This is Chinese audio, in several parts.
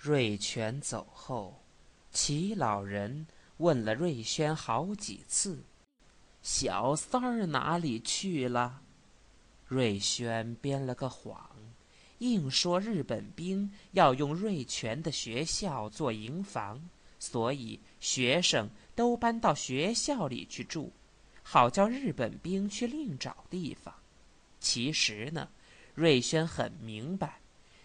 瑞全走后，齐老人问了瑞轩好几次：“小三儿哪里去了？”瑞轩编了个谎，硬说日本兵要用瑞全的学校做营房，所以学生都搬到学校里去住，好叫日本兵去另找地方。其实呢，瑞轩很明白，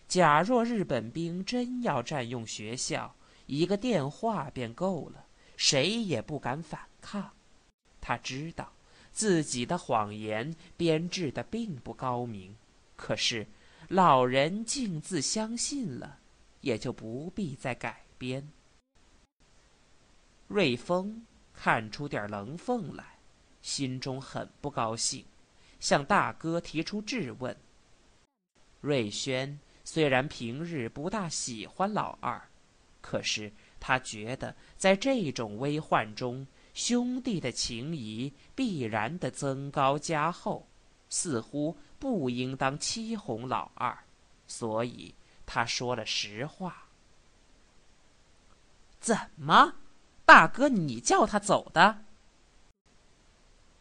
假若日本兵真要占用学校，一个电话便够了，谁也不敢反抗。他知道。自己的谎言编制的并不高明，可是老人竟自相信了，也就不必再改编。瑞丰看出点棱缝来，心中很不高兴，向大哥提出质问。瑞轩虽然平日不大喜欢老二，可是他觉得在这种危患中。兄弟的情谊必然的增高加厚，似乎不应当欺哄老二，所以他说了实话。怎么，大哥，你叫他走的？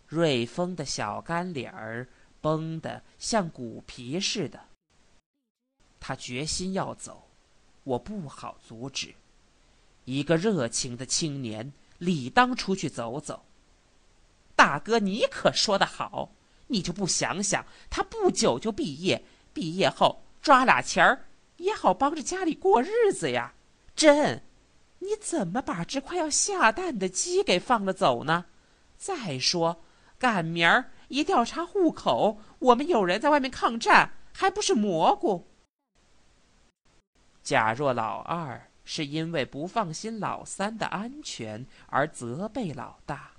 瑞丰的小干脸儿绷得像骨皮似的。他决心要走，我不好阻止。一个热情的青年。理当出去走走。大哥，你可说得好，你就不想想，他不久就毕业，毕业后抓俩钱儿，也好帮着家里过日子呀。真，你怎么把这快要下蛋的鸡给放了走呢？再说，赶明儿一调查户口，我们有人在外面抗战，还不是蘑菇？假若老二。是因为不放心老三的安全而责备老大，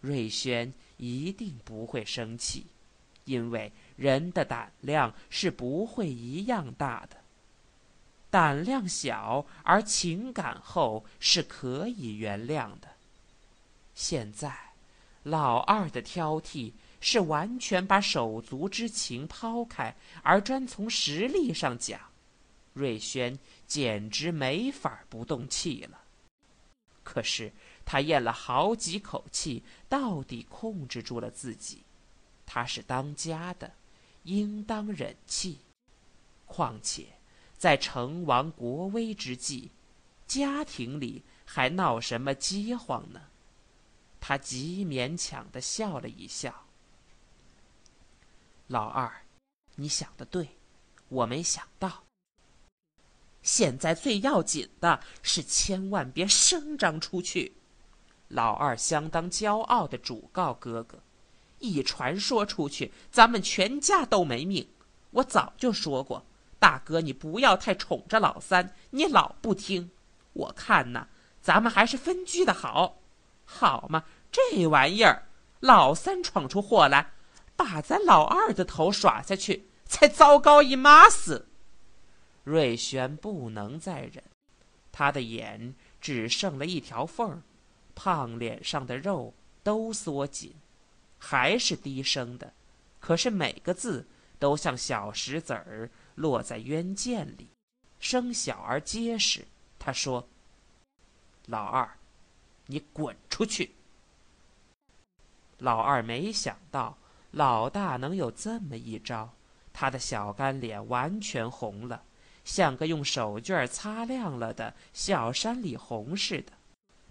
瑞轩一定不会生气，因为人的胆量是不会一样大的。胆量小而情感厚是可以原谅的。现在，老二的挑剔是完全把手足之情抛开，而专从实力上讲。瑞轩简直没法不动气了，可是他咽了好几口气，到底控制住了自己。他是当家的，应当忍气。况且在成亡国危之际，家庭里还闹什么饥荒呢？他极勉强的笑了一笑：“老二，你想的对，我没想到。”现在最要紧的是千万别声张出去。老二相当骄傲的嘱告哥哥：“一传说出去，咱们全家都没命。我早就说过，大哥你不要太宠着老三，你老不听。我看呐，咱们还是分居的好，好嘛。这玩意儿，老三闯出祸来，把咱老二的头耍下去，才糟糕一码死。”瑞轩不能再忍，他的眼只剩了一条缝儿，胖脸上的肉都缩紧，还是低声的，可是每个字都像小石子儿落在渊剑里，声小而结实。他说：“老二，你滚出去！”老二没想到老大能有这么一招，他的小干脸完全红了。像个用手绢擦亮了的小山里红似的，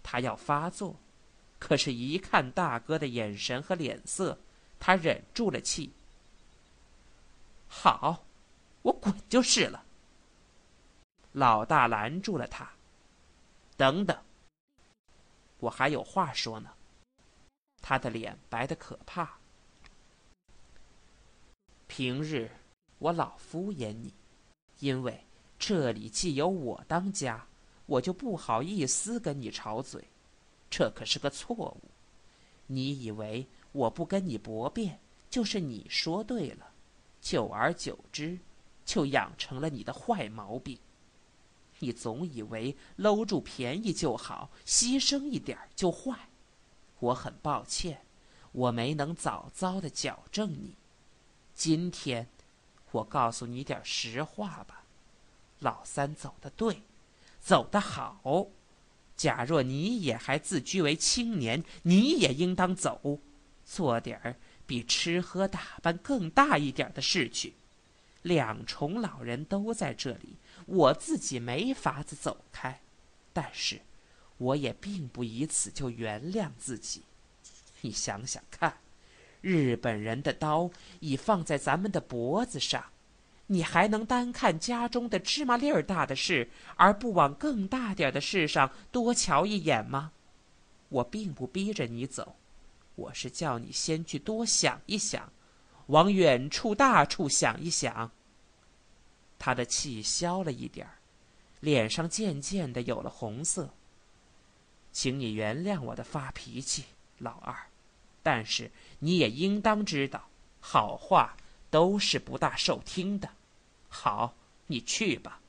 他要发作，可是，一看大哥的眼神和脸色，他忍住了气。好，我滚就是了。老大拦住了他，等等，我还有话说呢。他的脸白的可怕。平日我老敷衍你。因为这里既有我当家，我就不好意思跟你吵嘴，这可是个错误。你以为我不跟你驳辩，就是你说对了，久而久之，就养成了你的坏毛病。你总以为搂住便宜就好，牺牲一点就坏。我很抱歉，我没能早早的矫正你。今天。我告诉你点实话吧，老三走的对，走得好。假若你也还自居为青年，你也应当走，做点儿比吃喝打扮更大一点的事去。两重老人都在这里，我自己没法子走开，但是，我也并不以此就原谅自己。你想想看，日本人的刀已放在咱们的脖子上，你还能单看家中的芝麻粒儿大的事，而不往更大点的事上多瞧一眼吗？我并不逼着你走，我是叫你先去多想一想。往远处、大处想一想。他的气消了一点儿，脸上渐渐的有了红色。请你原谅我的发脾气，老二，但是你也应当知道，好话都是不大受听的。好，你去吧。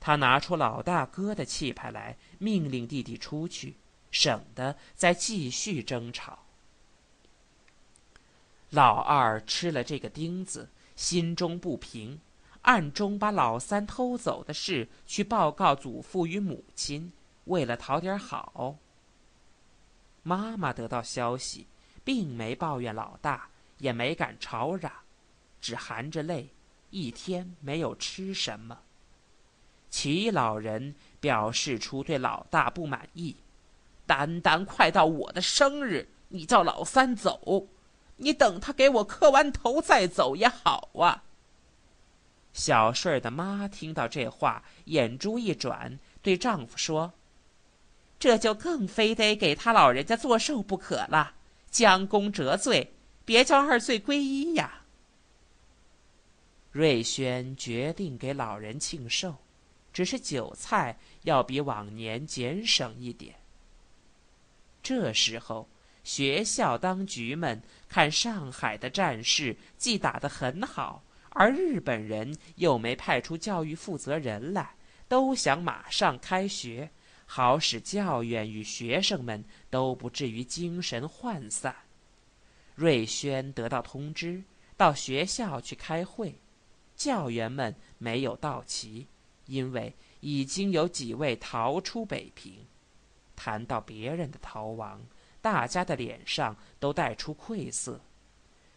他拿出老大哥的气派来，命令弟弟出去，省得再继续争吵。老二吃了这个钉子，心中不平，暗中把老三偷走的事去报告祖父与母亲，为了讨点好。妈妈得到消息，并没抱怨老大，也没敢吵嚷，只含着泪，一天没有吃什么。齐老人表示出对老大不满意，单单快到我的生日，你叫老三走。你等他给我磕完头再走也好啊。小顺儿的妈听到这话，眼珠一转，对丈夫说：“这就更非得给他老人家做寿不可了，将功折罪，别叫二罪归一呀。”瑞轩决定给老人庆寿，只是酒菜要比往年减省一点。这时候。学校当局们看上海的战事既打得很好，而日本人又没派出教育负责人来，都想马上开学，好使教员与学生们都不至于精神涣散。瑞轩得到通知，到学校去开会，教员们没有到齐，因为已经有几位逃出北平。谈到别人的逃亡。大家的脸上都带出愧色，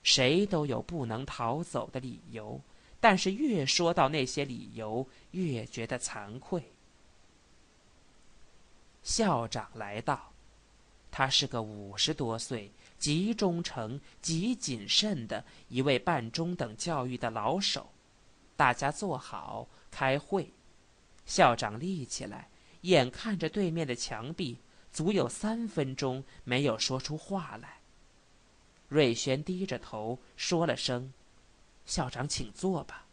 谁都有不能逃走的理由，但是越说到那些理由，越觉得惭愧。校长来到，他是个五十多岁、极忠诚、极谨慎的一位办中等教育的老手。大家坐好，开会。校长立起来，眼看着对面的墙壁。足有三分钟没有说出话来。瑞轩低着头说了声：“校长，请坐吧。”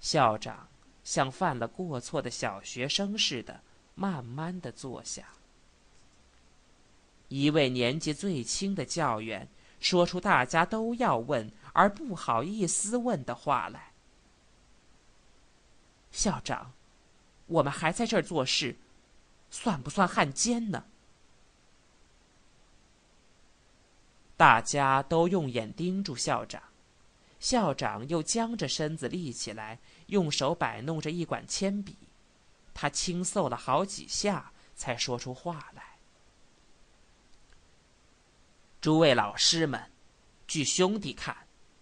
校长像犯了过错的小学生似的，慢慢的坐下。一位年纪最轻的教员说出大家都要问而不好意思问的话来：“校长，我们还在这儿做事。”算不算汉奸呢？大家都用眼盯住校长，校长又僵着身子立起来，用手摆弄着一管铅笔，他轻嗽了好几下，才说出话来：“诸位老师们，据兄弟看，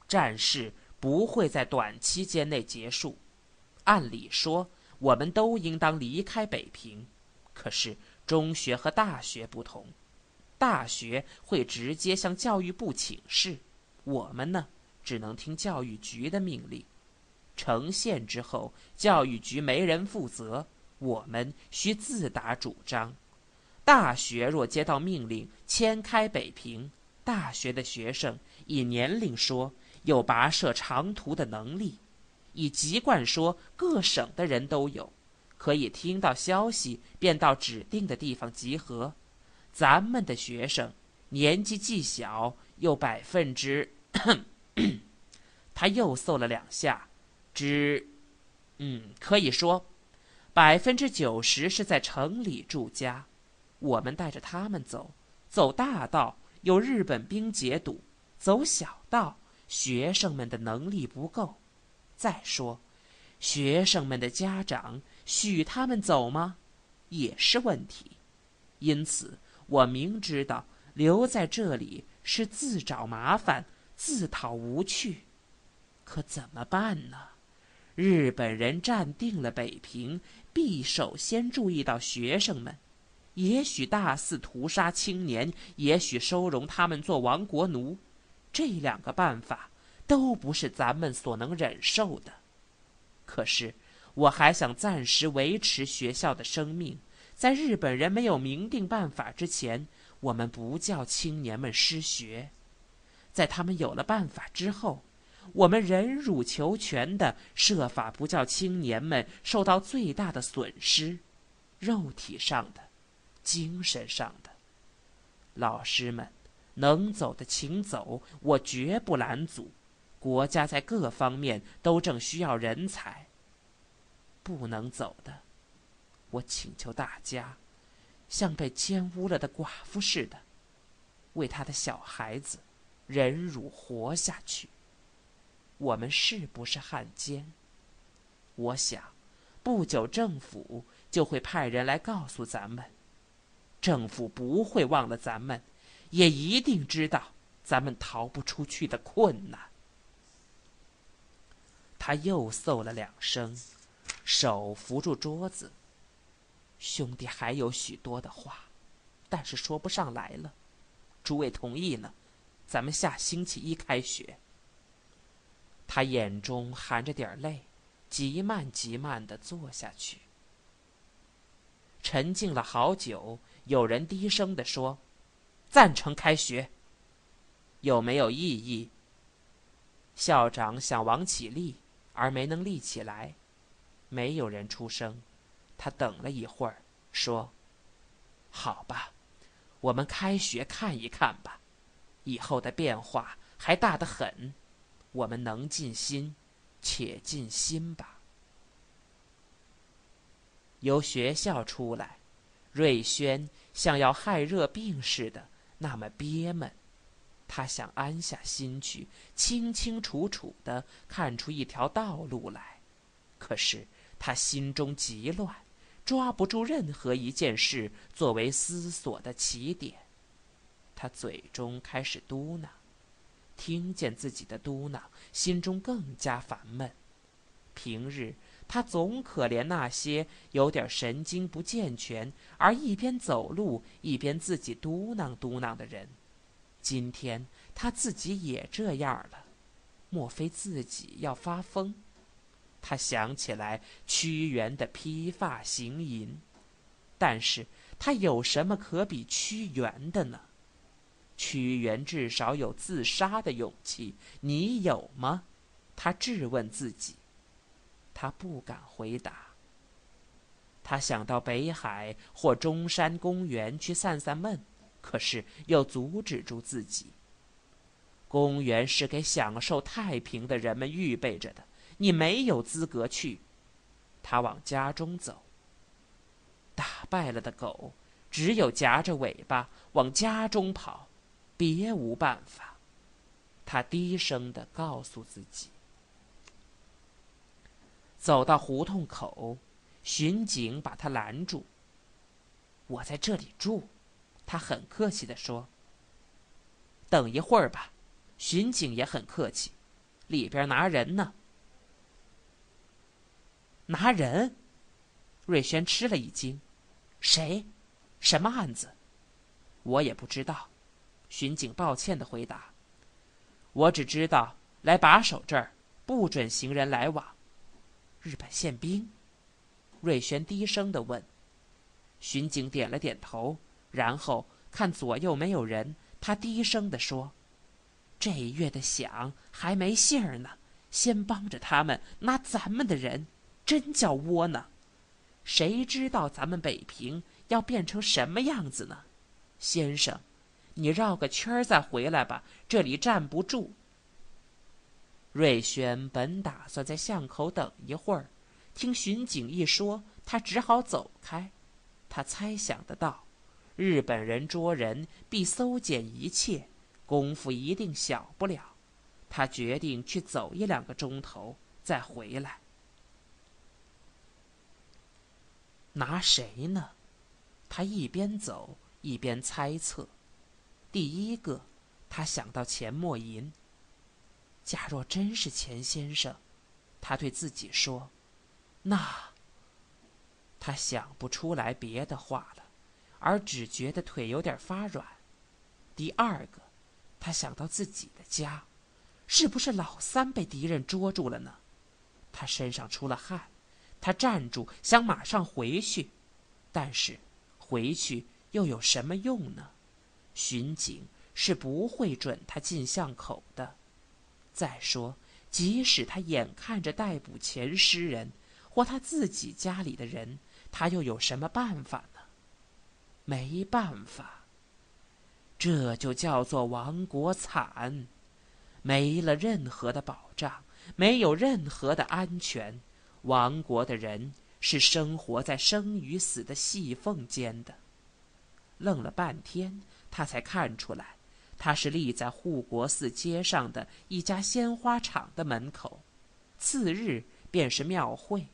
战事不会在短期间内结束。按理说，我们都应当离开北平。”可是中学和大学不同，大学会直接向教育部请示，我们呢只能听教育局的命令。成县之后，教育局没人负责，我们需自打主张。大学若接到命令迁开北平，大学的学生以年龄说有跋涉长途的能力，以籍贯说各省的人都有。可以听到消息，便到指定的地方集合。咱们的学生年纪既小，又百分之……他又嗽了两下，只……嗯，可以说，百分之九十是在城里住家。我们带着他们走，走大道有日本兵截堵，走小道学生们的能力不够。再说，学生们的家长。许他们走吗？也是问题。因此，我明知道留在这里是自找麻烦、自讨无趣。可怎么办呢？日本人占定了北平，必首先注意到学生们。也许大肆屠杀青年，也许收容他们做亡国奴。这两个办法都不是咱们所能忍受的。可是，我还想暂时维持学校的生命。在日本人没有明定办法之前，我们不叫青年们失学；在他们有了办法之后，我们忍辱求全的设法不叫青年们受到最大的损失，肉体上的、精神上的。老师们能走的请走，我绝不拦阻。国家在各方面都正需要人才。不能走的。我请求大家，像被奸污了的寡妇似的，为他的小孩子忍辱活下去。我们是不是汉奸？我想，不久政府就会派人来告诉咱们。政府不会忘了咱们，也一定知道咱们逃不出去的困难。他又嗽了两声，手扶住桌子。兄弟还有许多的话，但是说不上来了。诸位同意呢？咱们下星期一开学。他眼中含着点泪，极慢极慢的坐下去。沉静了好久，有人低声的说：“赞成开学。”有没有异议？校长想王起立，而没能立起来。没有人出声。他等了一会儿，说：“好吧，我们开学看一看吧。以后的变化还大得很，我们能尽心，且尽心吧。”由学校出来，瑞轩像要害热病似的，那么憋闷。他想安下心去，清清楚楚的看出一条道路来，可是他心中极乱。抓不住任何一件事作为思索的起点，他嘴中开始嘟囔，听见自己的嘟囔，心中更加烦闷。平日他总可怜那些有点神经不健全而一边走路一边自己嘟囔嘟囔的人，今天他自己也这样了，莫非自己要发疯？他想起来屈原的披发行吟，但是他有什么可比屈原的呢？屈原至少有自杀的勇气，你有吗？他质问自己。他不敢回答。他想到北海或中山公园去散散闷，可是又阻止住自己。公园是给享受太平的人们预备着的。你没有资格去。他往家中走。打败了的狗，只有夹着尾巴往家中跑，别无办法。他低声的告诉自己。走到胡同口，巡警把他拦住。我在这里住，他很客气的说。等一会儿吧，巡警也很客气，里边拿人呢。拿人，瑞轩吃了一惊，谁？什么案子？我也不知道。巡警抱歉的回答。我只知道来把守这儿，不准行人来往。日本宪兵？瑞轩低声的问。巡警点了点头，然后看左右没有人，他低声的说：“这月的饷还没信儿呢，先帮着他们拿咱们的人。”真叫窝囊！谁知道咱们北平要变成什么样子呢？先生，你绕个圈儿再回来吧，这里站不住。瑞轩本打算在巷口等一会儿，听巡警一说，他只好走开。他猜想得到，日本人捉人必搜检一切，功夫一定小不了。他决定去走一两个钟头，再回来。拿谁呢？他一边走一边猜测。第一个，他想到钱默吟。假若真是钱先生，他对自己说：“那……”他想不出来别的话了，而只觉得腿有点发软。第二个，他想到自己的家，是不是老三被敌人捉住了呢？他身上出了汗，他站住想马上回去，但是回去又有什么用呢？巡警是不会准他进巷口的。再说，即使他眼看着逮捕前诗人或他自己家里的人，他又有什么办法呢？没办法。这就叫做亡国惨，没了任何的保障，没有任何的安全。亡国的人是生活在生与死的细缝间的。愣了半天，他才看出来。他是立在护国寺街上的一家鲜花厂的门口，次日便是庙会。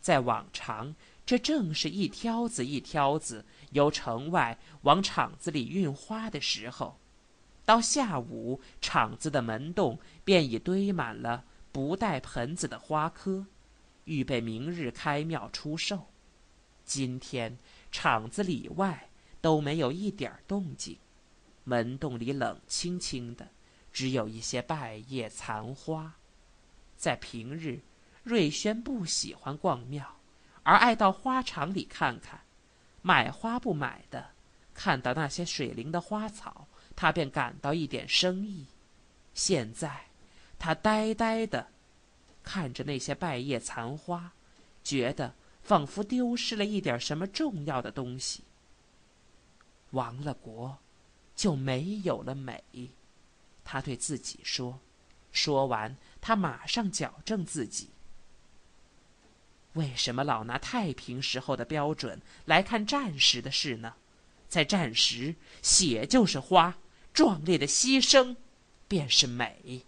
在往常，这正是一挑子一挑子由城外往厂子里运花的时候，到下午，厂子的门洞便已堆满了不带盆子的花科，预备明日开庙出售。今天，厂子里外都没有一点动静。门洞里冷清清的，只有一些败叶残花。在平日，瑞轩不喜欢逛庙，而爱到花场里看看。买花不买的，看到那些水灵的花草，他便感到一点生意。现在，他呆呆的看着那些败叶残花，觉得仿佛丢失了一点什么重要的东西。亡了国。就没有了美，他对自己说。说完，他马上矫正自己。为什么老拿太平时候的标准来看战时的事呢？在战时，血就是花，壮烈的牺牲便是美。